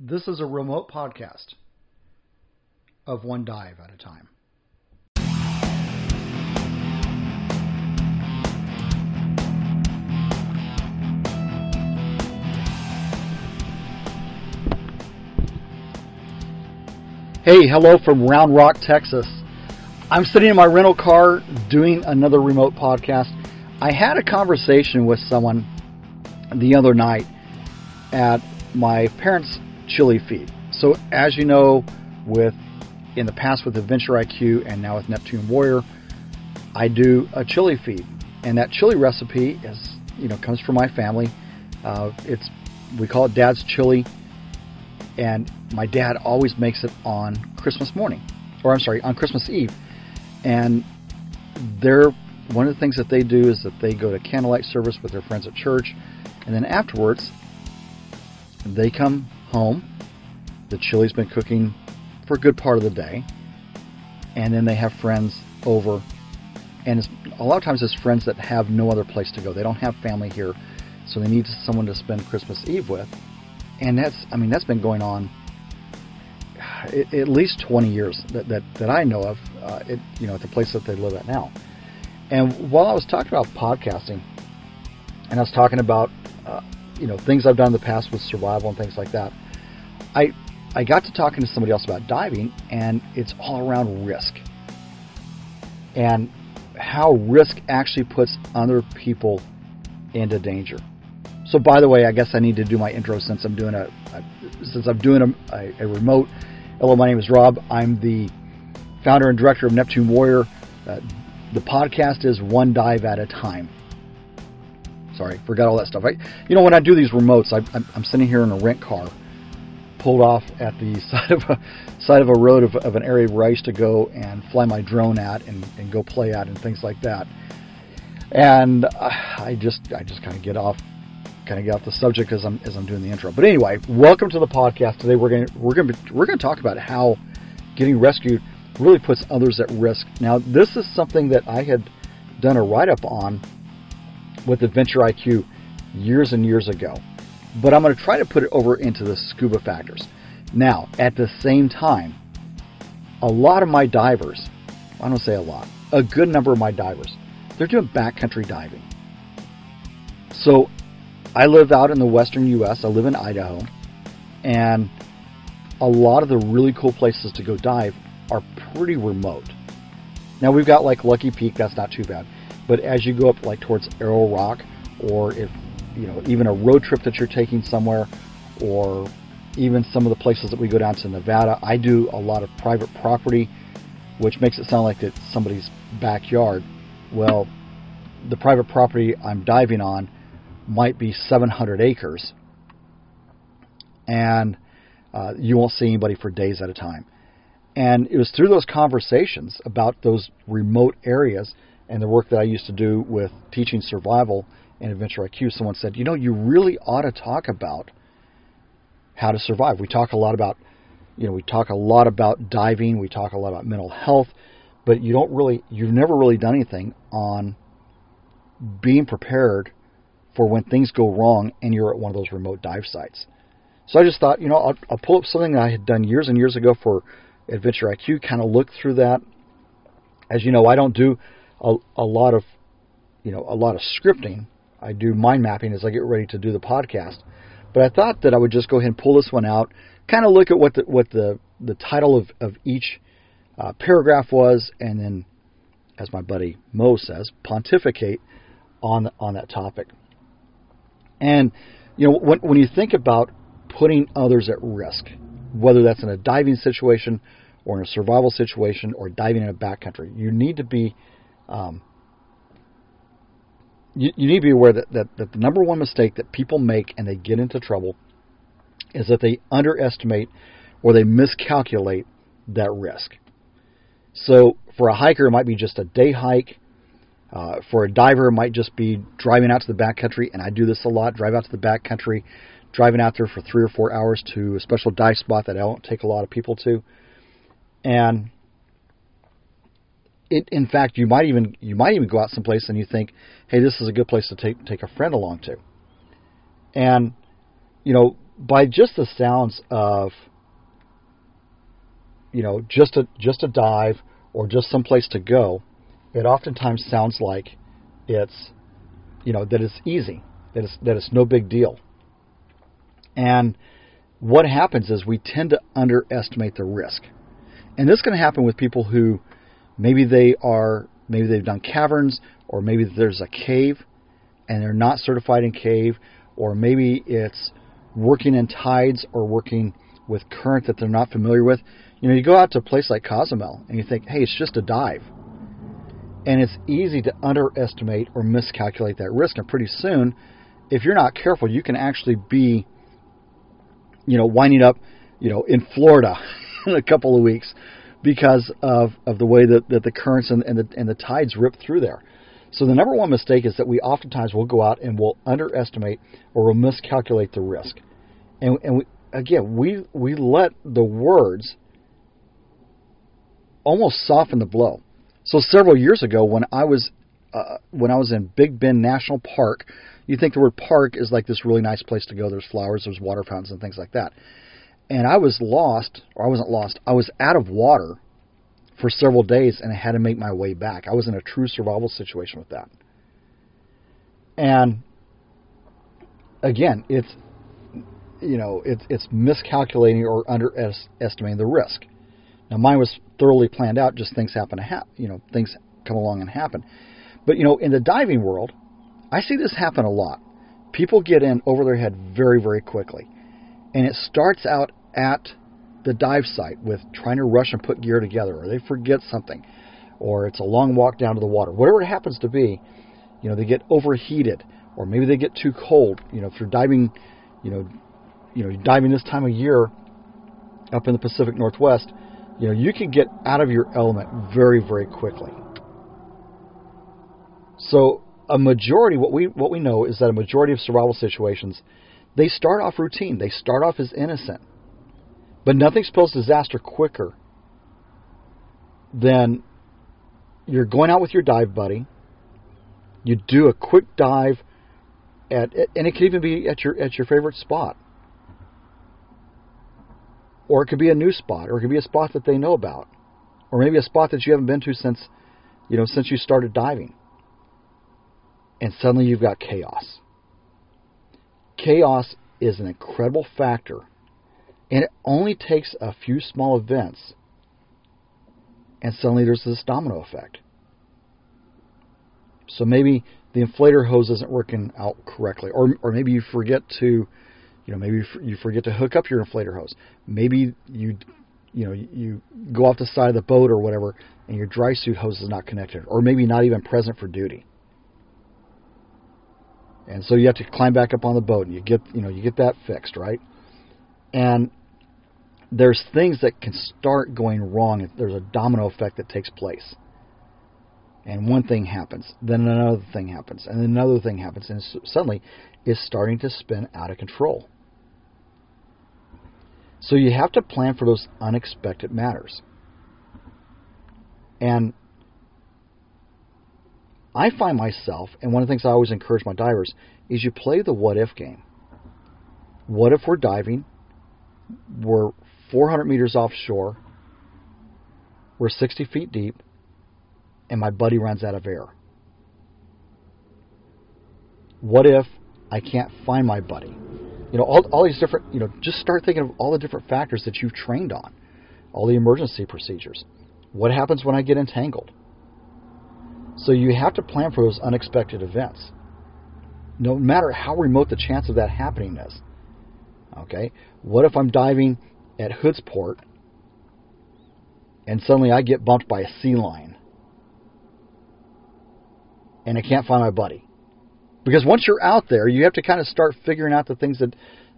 This is a remote podcast of one dive at a time. Hey, hello from Round Rock, Texas. I'm sitting in my rental car doing another remote podcast. I had a conversation with someone the other night at my parents' chili feed. So, as you know, with in the past with Adventure IQ and now with Neptune Warrior, I do a chili feed, and that chili recipe is you know comes from my family. Uh, it's we call it Dad's chili, and my dad always makes it on Christmas morning, or I'm sorry, on Christmas Eve, and they're one of the things that they do is that they go to candlelight service with their friends at church, and then afterwards they come home. The chili's been cooking for a good part of the day, and then they have friends over, and a lot of times it's friends that have no other place to go. They don't have family here, so they need someone to spend Christmas Eve with, and that's I mean that's been going on at least 20 years that, that, that I know of, uh, it, you know, at the place that they live at now. And while I was talking about podcasting, and I was talking about, uh, you know, things I've done in the past with survival and things like that, I I got to talking to somebody else about diving, and it's all around risk and how risk actually puts other people into danger. So, by the way, I guess I need to do my intro since I'm doing a, a since I'm doing a, a, remote Hello, my name is Rob. I'm the founder and director of Neptune Warrior. Uh, the podcast is one dive at a time. Sorry, forgot all that stuff. I, you know, when I do these remotes, I, am sitting here in a rent car, pulled off at the side of a side of a road of, of an area where I used to go and fly my drone at and, and go play at and things like that. And uh, I just I just kind of get off kind of get off the subject as I'm as I'm doing the intro. But anyway, welcome to the podcast. Today we're going we're going to we're going to talk about how getting rescued really puts others at risk. Now, this is something that I had done a write up on with Adventure IQ years and years ago. But I'm going to try to put it over into the scuba factors. Now, at the same time, a lot of my divers, I don't say a lot, a good number of my divers, they're doing backcountry diving. So I live out in the western U.S. I live in Idaho, and a lot of the really cool places to go dive are pretty remote. Now we've got like Lucky Peak, that's not too bad, but as you go up like towards Arrow Rock, or if you know even a road trip that you're taking somewhere, or even some of the places that we go down to Nevada, I do a lot of private property, which makes it sound like it's somebody's backyard. Well, the private property I'm diving on might be 700 acres, and uh, you won't see anybody for days at a time. And it was through those conversations about those remote areas and the work that I used to do with teaching survival and Adventure IQ, someone said, you know, you really ought to talk about how to survive. We talk a lot about, you know, we talk a lot about diving, we talk a lot about mental health, but you don't really, you've never really done anything on being prepared for when things go wrong and you're at one of those remote dive sites. So I just thought, you know, I'll, I'll pull up something I had done years and years ago for Adventure IQ, kind of look through that. As you know, I don't do a, a lot of, you know, a lot of scripting. I do mind mapping as I get ready to do the podcast. But I thought that I would just go ahead and pull this one out, kind of look at what the what the the title of of each uh, paragraph was, and then, as my buddy Mo says, pontificate on on that topic. And you know, when, when you think about putting others at risk, whether that's in a diving situation or in a survival situation or diving in a backcountry, you need to be um, you, you need to be aware that, that, that the number one mistake that people make and they get into trouble is that they underestimate or they miscalculate that risk. So for a hiker, it might be just a day hike uh, for a diver, it might just be driving out to the backcountry, and I do this a lot. Drive out to the backcountry, driving out there for three or four hours to a special dive spot that I don't take a lot of people to, and it, in fact, you might even you might even go out someplace and you think, hey, this is a good place to take take a friend along to, and you know by just the sounds of you know just a just a dive or just some place to go, it oftentimes sounds like it's you know that it's easy, that it's that it's no big deal. And what happens is we tend to underestimate the risk. And this can happen with people who maybe they are maybe they've done caverns or maybe there's a cave and they're not certified in cave or maybe it's working in tides or working with current that they're not familiar with. You know, you go out to a place like Cozumel and you think, hey, it's just a dive. And it's easy to underestimate or miscalculate that risk. And pretty soon, if you're not careful, you can actually be, you know, winding up, you know, in Florida in a couple of weeks because of, of the way that, that the currents and, and, the, and the tides rip through there. So the number one mistake is that we oftentimes will go out and we'll underestimate or we'll miscalculate the risk. And, and we, again, we, we let the words almost soften the blow. So several years ago, when I was uh, when I was in Big Bend National Park, you think the word park is like this really nice place to go. There's flowers, there's water fountains, and things like that. And I was lost, or I wasn't lost. I was out of water for several days, and I had to make my way back. I was in a true survival situation with that. And again, it's you know it's it's miscalculating or underestimating the risk. Now mine was thoroughly planned out. Just things happen to happen. You know, things come along and happen. But you know, in the diving world, I see this happen a lot. People get in over their head very, very quickly, and it starts out at the dive site with trying to rush and put gear together, or they forget something, or it's a long walk down to the water. Whatever it happens to be, you know, they get overheated, or maybe they get too cold. You know, if you're diving, you know, you know, diving this time of year up in the Pacific Northwest, you know, you can get out of your element very, very quickly. So a majority, what we what we know is that a majority of survival situations, they start off routine. They start off as innocent, but nothing spells disaster quicker than you're going out with your dive buddy. You do a quick dive at, and it could even be at your at your favorite spot or it could be a new spot, or it could be a spot that they know about, or maybe a spot that you haven't been to since, you know, since you started diving. And suddenly you've got chaos. Chaos is an incredible factor, and it only takes a few small events, and suddenly there's this domino effect. So maybe the inflator hose isn't working out correctly, or or maybe you forget to you know, maybe you forget to hook up your inflator hose. Maybe you, you know, you go off the side of the boat or whatever, and your dry suit hose is not connected, or maybe not even present for duty. And so you have to climb back up on the boat, and you get, you know, you get that fixed, right? And there's things that can start going wrong. If there's a domino effect that takes place. And one thing happens, then another thing happens, and another thing happens, and suddenly it's starting to spin out of control. So you have to plan for those unexpected matters. And I find myself, and one of the things I always encourage my divers, is you play the what if game. What if we're diving, we're 400 meters offshore, we're 60 feet deep, and my buddy runs out of air? What if I can't find my buddy? You know, all, all these different, you know, just start thinking of all the different factors that you've trained on, all the emergency procedures. What happens when I get entangled? So you have to plan for those unexpected events, no matter how remote the chance of that happening is. Okay? What if I'm diving at Hoodsport and suddenly I get bumped by a sea lion and I can't find my buddy? Because once you're out there, you have to kind of start figuring out the things that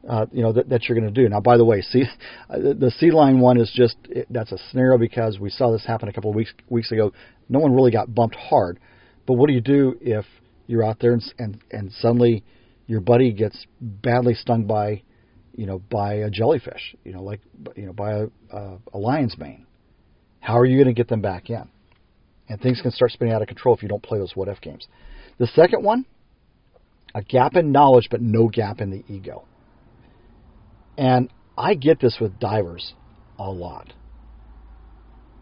uh, you know that, that you're going to do. Now, by the way, see, the sea lion one is just that's a scenario because we saw this happen a couple of weeks weeks ago. No one really got bumped hard, but what do you do if you're out there and and, and suddenly your buddy gets badly stung by you know by a jellyfish, you know like you know by a, a, a lion's mane? How are you going to get them back in? And things can start spinning out of control if you don't play those what if games. The second one a gap in knowledge, but no gap in the ego. And I get this with divers a lot.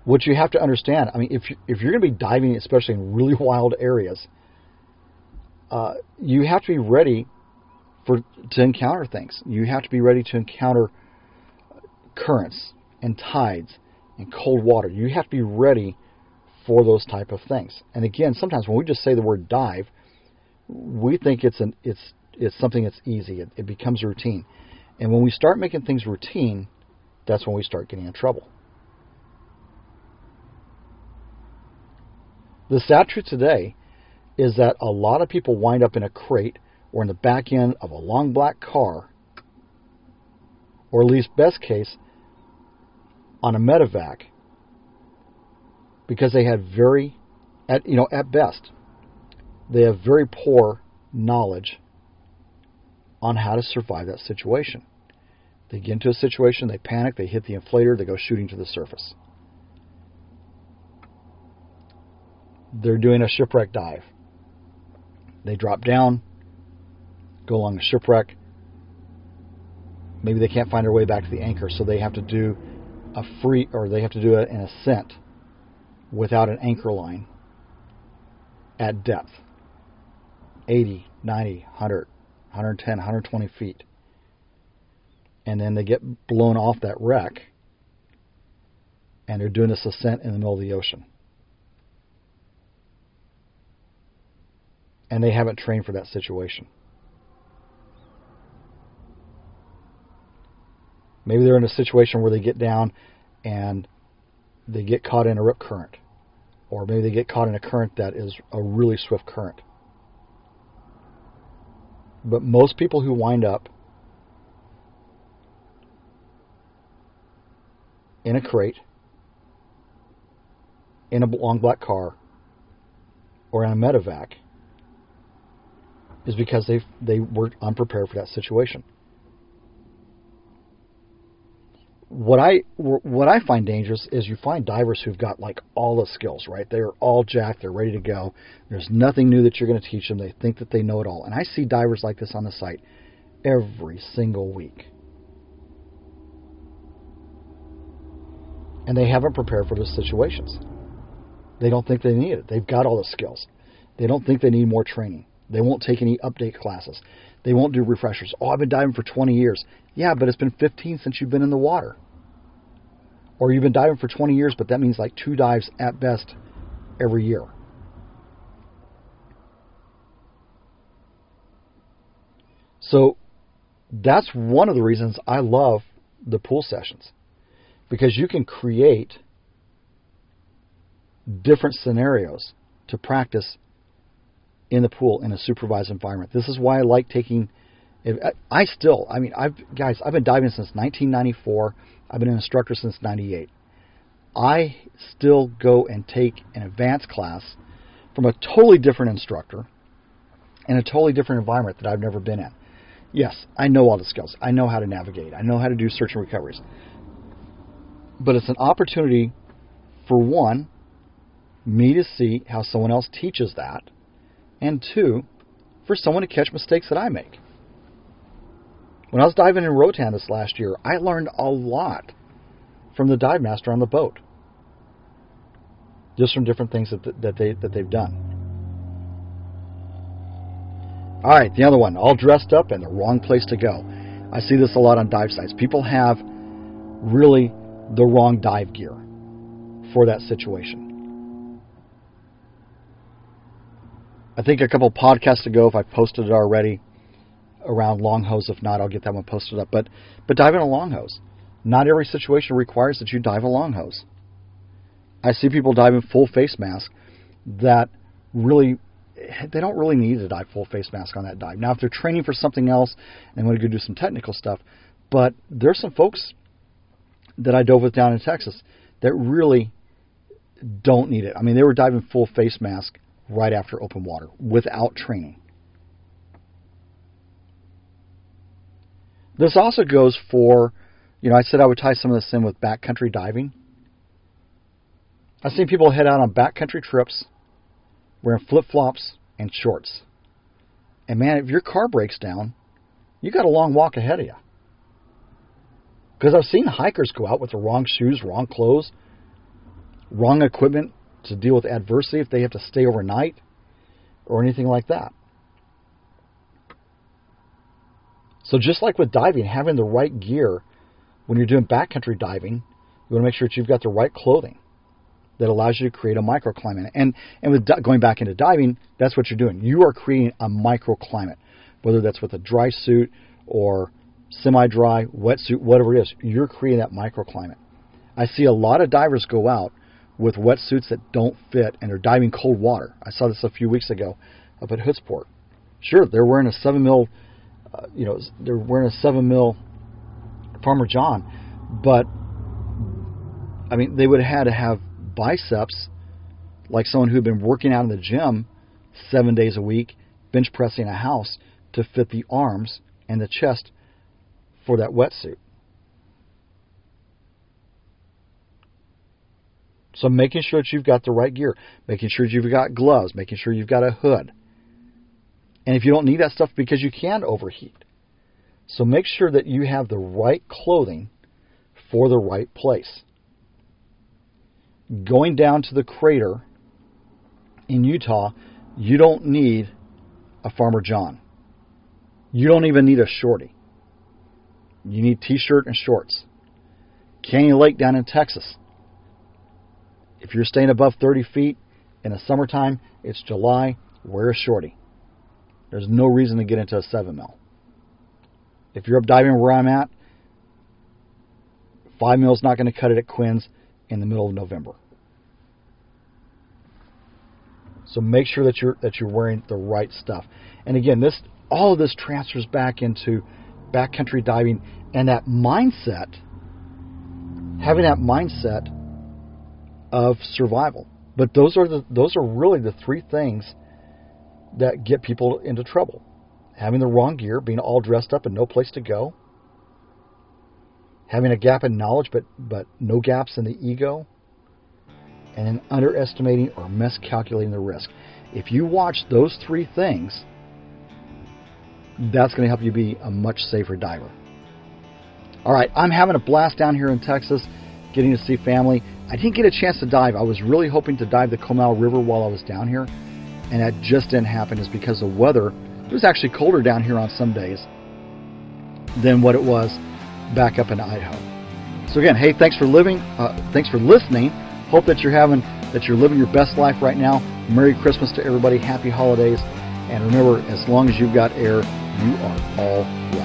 What you have to understand, I mean, if you, if you're going to be diving, especially in really wild areas, uh, you have to be ready for to encounter things. You have to be ready to encounter currents and tides and cold water. You have to be ready for those type of things. And again, sometimes when we just say the word dive, we think it's an it's it's something that's easy. It, it becomes routine. And when we start making things routine, that's when we start getting in trouble. The sad truth today is that a lot of people wind up in a crate or in the back end of a long black car, or at least best case, on a medevac because they had very, at you know, at best, they have very poor knowledge on how to survive that situation. They get into a situation, they panic, they hit the inflator, they go shooting to the surface. They're doing a shipwreck dive. They drop down, go along the shipwreck. Maybe they can't find their way back to the anchor, so they have to do a free, or they have to do an ascent without an anchor line at depth 80, 90, 100, 110, 120 feet. And then they get blown off that wreck and they're doing this ascent in the middle of the ocean. And they haven't trained for that situation. Maybe they're in a situation where they get down and they get caught in a rip current. Or maybe they get caught in a current that is a really swift current. But most people who wind up in a crate, in a long black car, or in a medevac is because they they were unprepared for that situation. What I what I find dangerous is you find divers who've got like all the skills, right? They're all jacked, they're ready to go. There's nothing new that you're going to teach them. They think that they know it all. And I see divers like this on the site every single week. And they haven't prepared for those situations. They don't think they need it. They've got all the skills. They don't think they need more training. They won't take any update classes. They won't do refreshers. Oh, I've been diving for 20 years. Yeah, but it's been 15 since you've been in the water or you've been diving for 20 years, but that means like two dives at best every year. So that's one of the reasons I love the pool sessions because you can create different scenarios to practice in the pool in a supervised environment. This is why I like taking I still, I mean, I've guys, I've been diving since 1994. I've been an instructor since 98. I still go and take an advanced class from a totally different instructor in a totally different environment that I've never been in. Yes, I know all the skills. I know how to navigate. I know how to do search and recoveries. But it's an opportunity for one, me to see how someone else teaches that, and two, for someone to catch mistakes that I make. When I was diving in Roatan this last year, I learned a lot from the dive master on the boat, just from different things that that they that they've done. All right, the other one, all dressed up and the wrong place to go. I see this a lot on dive sites. People have really the wrong dive gear for that situation. I think a couple podcasts ago, if I posted it already, around long hose. If not, I'll get that one posted up. But but dive in a long hose. Not every situation requires that you dive a long hose. I see people dive in full face mask that really they don't really need to dive full face mask on that dive. Now, if they're training for something else and want to go do some technical stuff, but there's some folks that I dove with down in Texas that really don't need it. I mean, they were diving full face mask right after open water without training. This also goes for, you know, I said I would tie some of this in with backcountry diving. I've seen people head out on backcountry trips wearing flip flops and shorts. And man, if your car breaks down, you got a long walk ahead of you. Because I've seen hikers go out with the wrong shoes, wrong clothes, wrong equipment to deal with adversity if they have to stay overnight or anything like that. So just like with diving, having the right gear when you're doing backcountry diving, you want to make sure that you've got the right clothing that allows you to create a microclimate. And and with going back into diving, that's what you're doing. You are creating a microclimate, whether that's with a dry suit or semi-dry, wetsuit, whatever it is. You're creating that microclimate. I see a lot of divers go out with wetsuits that don't fit and they're diving cold water. I saw this a few weeks ago up at Hoodsport. Sure, they're wearing a seven mil, you know, they're wearing a seven mil Farmer John, but I mean, they would have had to have biceps like someone who had been working out in the gym seven days a week, bench pressing a house to fit the arms and the chest for that wetsuit. So making sure that you've got the right gear, making sure you've got gloves, making sure you've got a hood. And if you don't need that stuff because you can overheat. So make sure that you have the right clothing for the right place. Going down to the crater in Utah, you don't need a Farmer John. You don't even need a shorty. You need t-shirt and shorts. Canyon Lake down in Texas. If you're staying above 30 feet in the summertime, it's July, wear a shorty. There's no reason to get into a 7 mil. If you're up diving where I'm at, 5 mil is not going to cut it at Quinn's in the middle of November. So make sure that you're that you're wearing the right stuff. And again, this all of this transfers back into backcountry diving and that mindset, having that mindset of survival. But those are the those are really the three things that get people into trouble. Having the wrong gear, being all dressed up and no place to go, having a gap in knowledge but but no gaps in the ego, and then underestimating or miscalculating the risk. If you watch those three things, that's going to help you be a much safer diver. All right, I'm having a blast down here in Texas, getting to see family. I didn't get a chance to dive. I was really hoping to dive the Comal River while I was down here, and that just didn't happen. Is because the weather. It was actually colder down here on some days than what it was back up in Idaho. So again, hey, thanks for living. Uh, thanks for listening. Hope that you're having that you're living your best life right now. Merry Christmas to everybody. Happy holidays. And remember, as long as you've got air, you are all right.